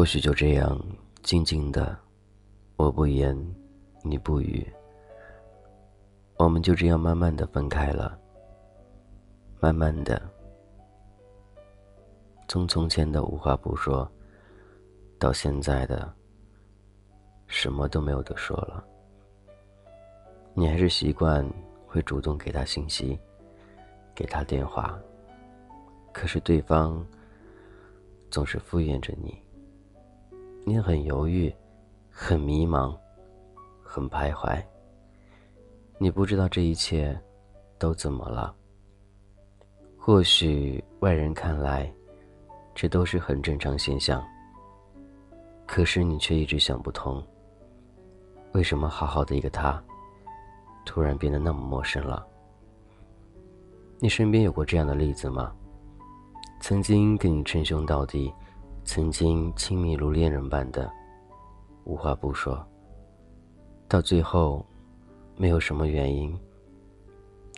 或许就这样静静的，我不言，你不语，我们就这样慢慢的分开了。慢慢的，从从前的无话不说，到现在的什么都没有的说了。你还是习惯会主动给他信息，给他电话，可是对方总是敷衍着你。你很犹豫，很迷茫，很徘徊。你不知道这一切都怎么了。或许外人看来，这都是很正常现象。可是你却一直想不通，为什么好好的一个他，突然变得那么陌生了？你身边有过这样的例子吗？曾经跟你称兄道弟。曾经亲密如恋人般的，无话不说，到最后，没有什么原因，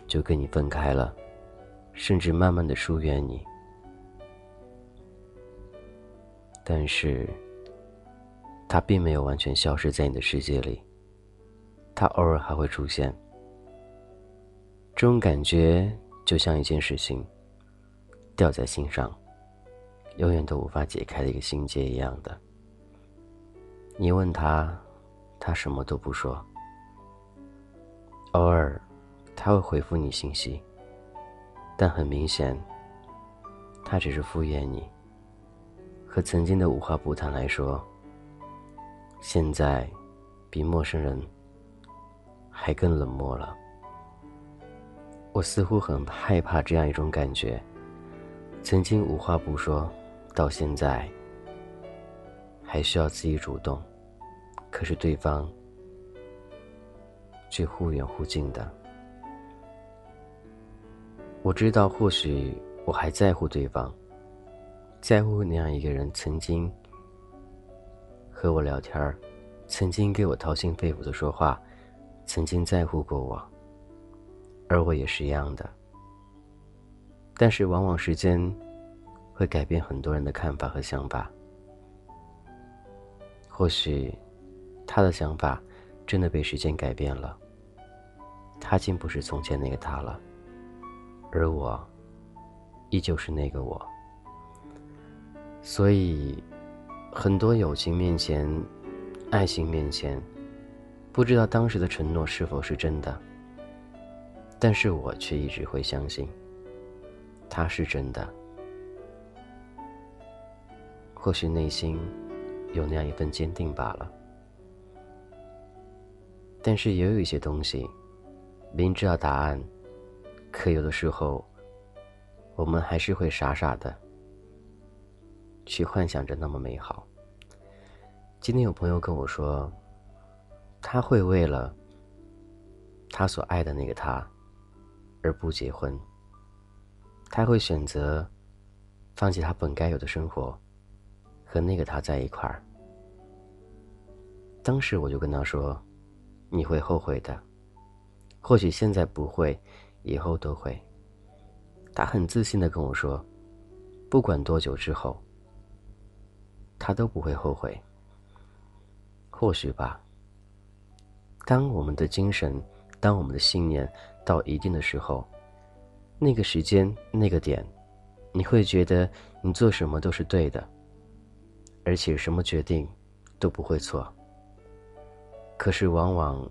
就跟你分开了，甚至慢慢的疏远你。但是，他并没有完全消失在你的世界里，他偶尔还会出现。这种感觉就像一件事情，掉在心上。永远都无法解开的一个心结一样的。你问他，他什么都不说。偶尔，他会回复你信息，但很明显，他只是敷衍你。和曾经的无话不谈来说，现在比陌生人还更冷漠了。我似乎很害怕这样一种感觉：曾经无话不说。到现在，还需要自己主动，可是对方却忽远忽近的。我知道，或许我还在乎对方，在乎那样一个人曾经和我聊天儿，曾经给我掏心肺腑的说话，曾经在乎过我，而我也是一样的。但是，往往时间。会改变很多人的看法和想法。或许，他的想法真的被时间改变了。他竟不是从前那个他了，而我，依旧是那个我。所以，很多友情面前、爱情面前，不知道当时的承诺是否是真的。但是我却一直会相信，他是真的。或许内心有那样一份坚定罢了，但是也有一些东西，明知道答案，可有的时候，我们还是会傻傻的去幻想着那么美好。今天有朋友跟我说，他会为了他所爱的那个他而不结婚，他会选择放弃他本该有的生活。和那个他在一块儿，当时我就跟他说：“你会后悔的，或许现在不会，以后都会。”他很自信的跟我说：“不管多久之后，他都不会后悔。”或许吧。当我们的精神，当我们的信念到一定的时候，那个时间，那个点，你会觉得你做什么都是对的。而且什么决定都不会错。可是往往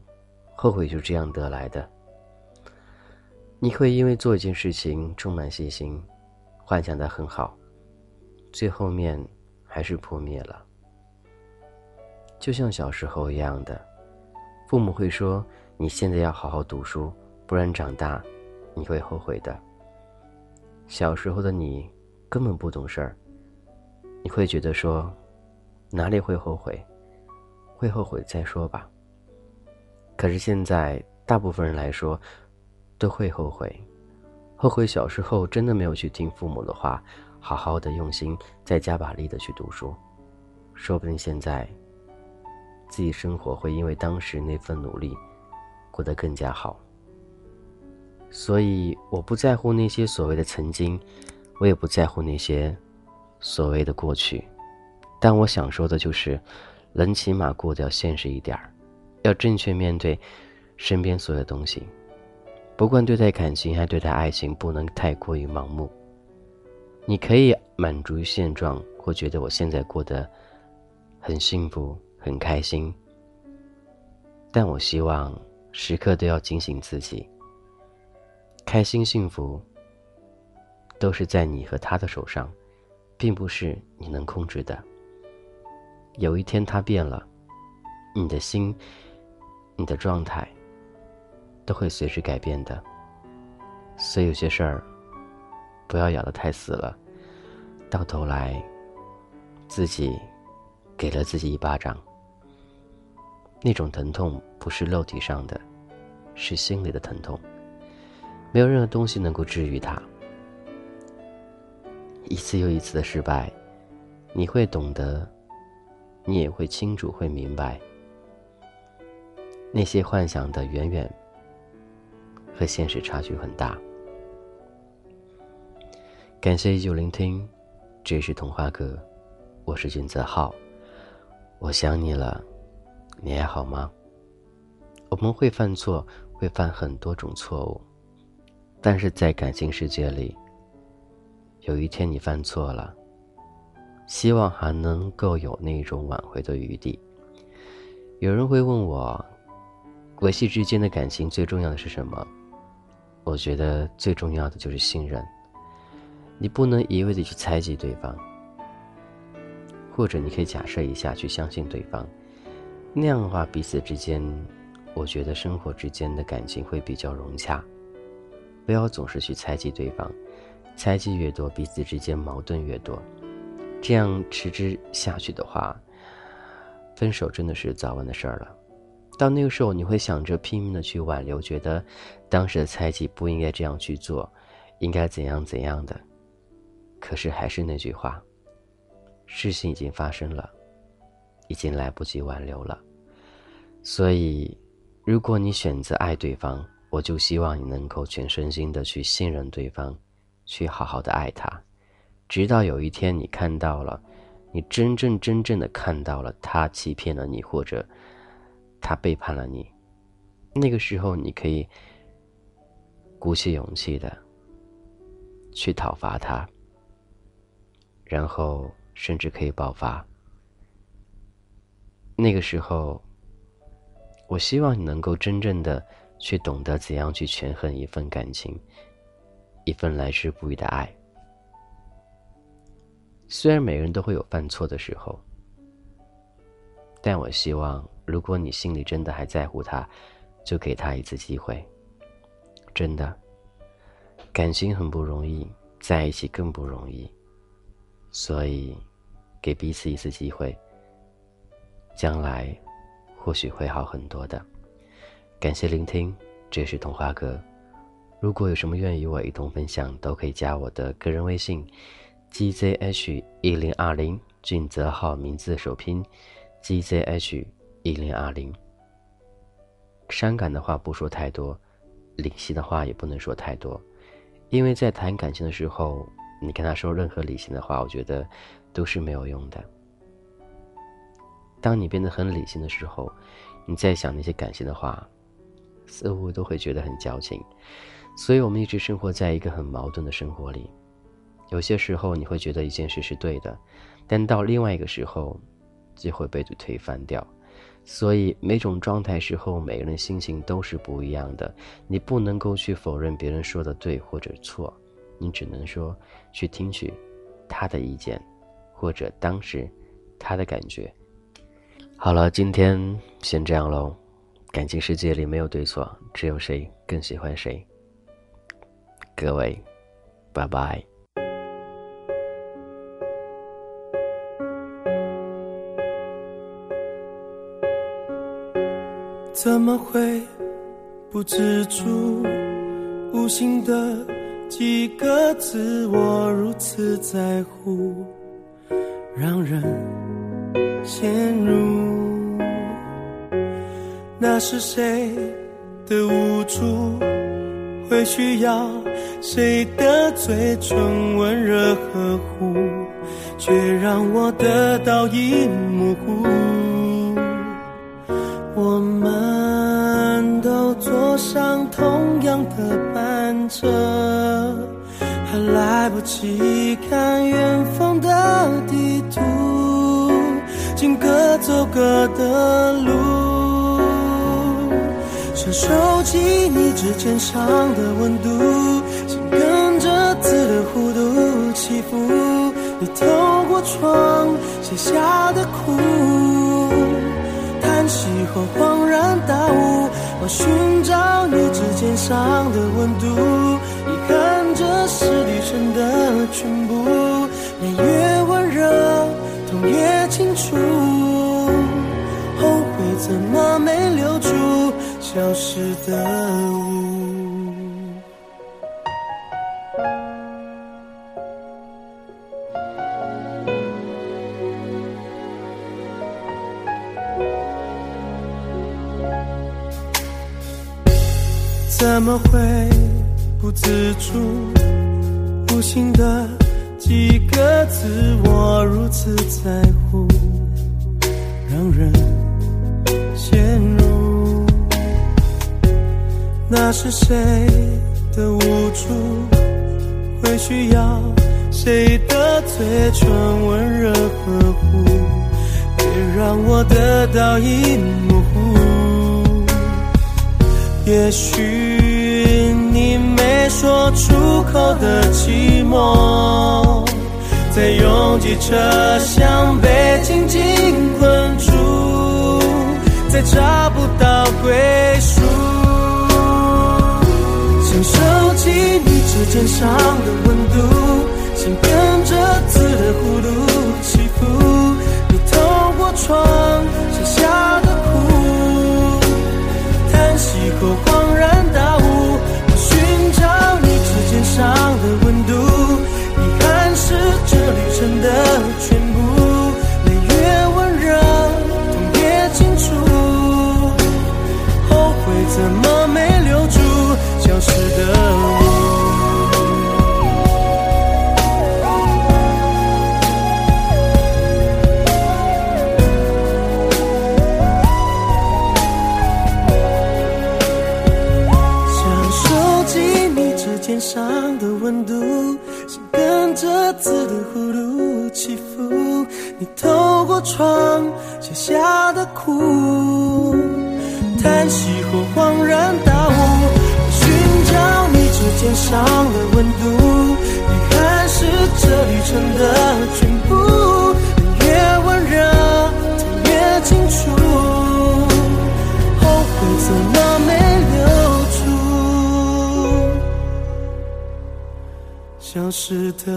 后悔就这样得来的。你会因为做一件事情充满信心，幻想的很好，最后面还是破灭了。就像小时候一样的，父母会说：“你现在要好好读书，不然长大你会后悔的。”小时候的你根本不懂事儿，你会觉得说。哪里会后悔？会后悔再说吧。可是现在，大部分人来说，都会后悔，后悔小时候真的没有去听父母的话，好好的用心，再加把力的去读书，说不定现在，自己生活会因为当时那份努力，过得更加好。所以，我不在乎那些所谓的曾经，我也不在乎那些所谓的过去。但我想说的就是，人起码过得要现实一点儿，要正确面对身边所有东西。不管对待感情还对待爱情，不能太过于盲目。你可以满足于现状，或觉得我现在过得很幸福、很开心。但我希望时刻都要警醒自己。开心幸福都是在你和他的手上，并不是你能控制的。有一天他变了，你的心、你的状态都会随之改变的。所以有些事儿不要咬得太死了，到头来自己给了自己一巴掌。那种疼痛不是肉体上的，是心里的疼痛。没有任何东西能够治愈它。一次又一次的失败，你会懂得，你也会清楚，会明白，那些幻想的远远和现实差距很大。感谢依旧聆听，这是童话阁，我是君泽浩，我想你了，你还好吗？我们会犯错，会犯很多种错误。但是在感情世界里，有一天你犯错了，希望还能够有那种挽回的余地。有人会问我，维系之间的感情最重要的是什么？我觉得最重要的就是信任。你不能一味的去猜忌对方，或者你可以假设一下去相信对方，那样的话彼此之间，我觉得生活之间的感情会比较融洽。不要总是去猜忌对方，猜忌越多，彼此之间矛盾越多。这样持之下去的话，分手真的是早晚的事儿了。到那个时候，你会想着拼命的去挽留，觉得当时的猜忌不应该这样去做，应该怎样怎样的。可是还是那句话，事情已经发生了，已经来不及挽留了。所以，如果你选择爱对方，我就希望你能够全身心的去信任对方，去好好的爱他，直到有一天你看到了，你真正真正的看到了他欺骗了你，或者他背叛了你，那个时候你可以鼓起勇气的去讨伐他，然后甚至可以爆发。那个时候，我希望你能够真正的。去懂得怎样去权衡一份感情，一份来之不易的爱。虽然每个人都会有犯错的时候，但我希望，如果你心里真的还在乎他，就给他一次机会。真的，感情很不容易，在一起更不容易，所以，给彼此一次机会，将来或许会好很多的。感谢聆听，这是童话哥。如果有什么愿与我一同分享，都可以加我的个人微信：gzh 一零二零，俊泽号名字首拼：gzh 一零二零。伤感的话不说太多，理性的话也不能说太多，因为在谈感情的时候，你跟他说任何理性的话，我觉得都是没有用的。当你变得很理性的时候，你在想那些感性的话。似乎都会觉得很矫情，所以我们一直生活在一个很矛盾的生活里。有些时候你会觉得一件事是对的，但到另外一个时候，就会被推翻掉。所以每种状态时候，每个人心情都是不一样的。你不能够去否认别人说的对或者错，你只能说去听取他的意见，或者当时他的感觉。好了，今天先这样喽。感情世界里没有对错，只有谁更喜欢谁。各位，拜拜。怎么会不知足？无心的几个字，我如此在乎，让人陷入。那是谁的无助？会需要谁的嘴唇温热呵护？却让我得到一模糊。上同样的班车，还来不及看远方的地图，竟各走各的路。想收集你指尖上的温度，心跟着字的弧度起伏。你透过窗写下的苦，上的温度，遗憾这是旅程的全部，年越温柔，痛越清楚，后悔怎么没留住消失的怎么会不自主、无心的几个字，我如此在乎，让人陷入。那是谁的无助？会需要谁的嘴唇温热呵护？别让我得到一模糊。也许你没说出口的寂寞，在拥挤车厢被紧紧困住，再找不到归属。想收集你指尖上的温度，心跟着字的弧度起伏。你透过窗写下的我。恍然大悟，我寻找你指尖上的温度，遗憾是这旅程的心跟着字的弧度起伏。你透过窗写下的苦，叹息后恍然大悟。寻找你指尖上的温度，遗憾是这旅程的全部。越温热，痛越清楚。后悔怎么没留消失的。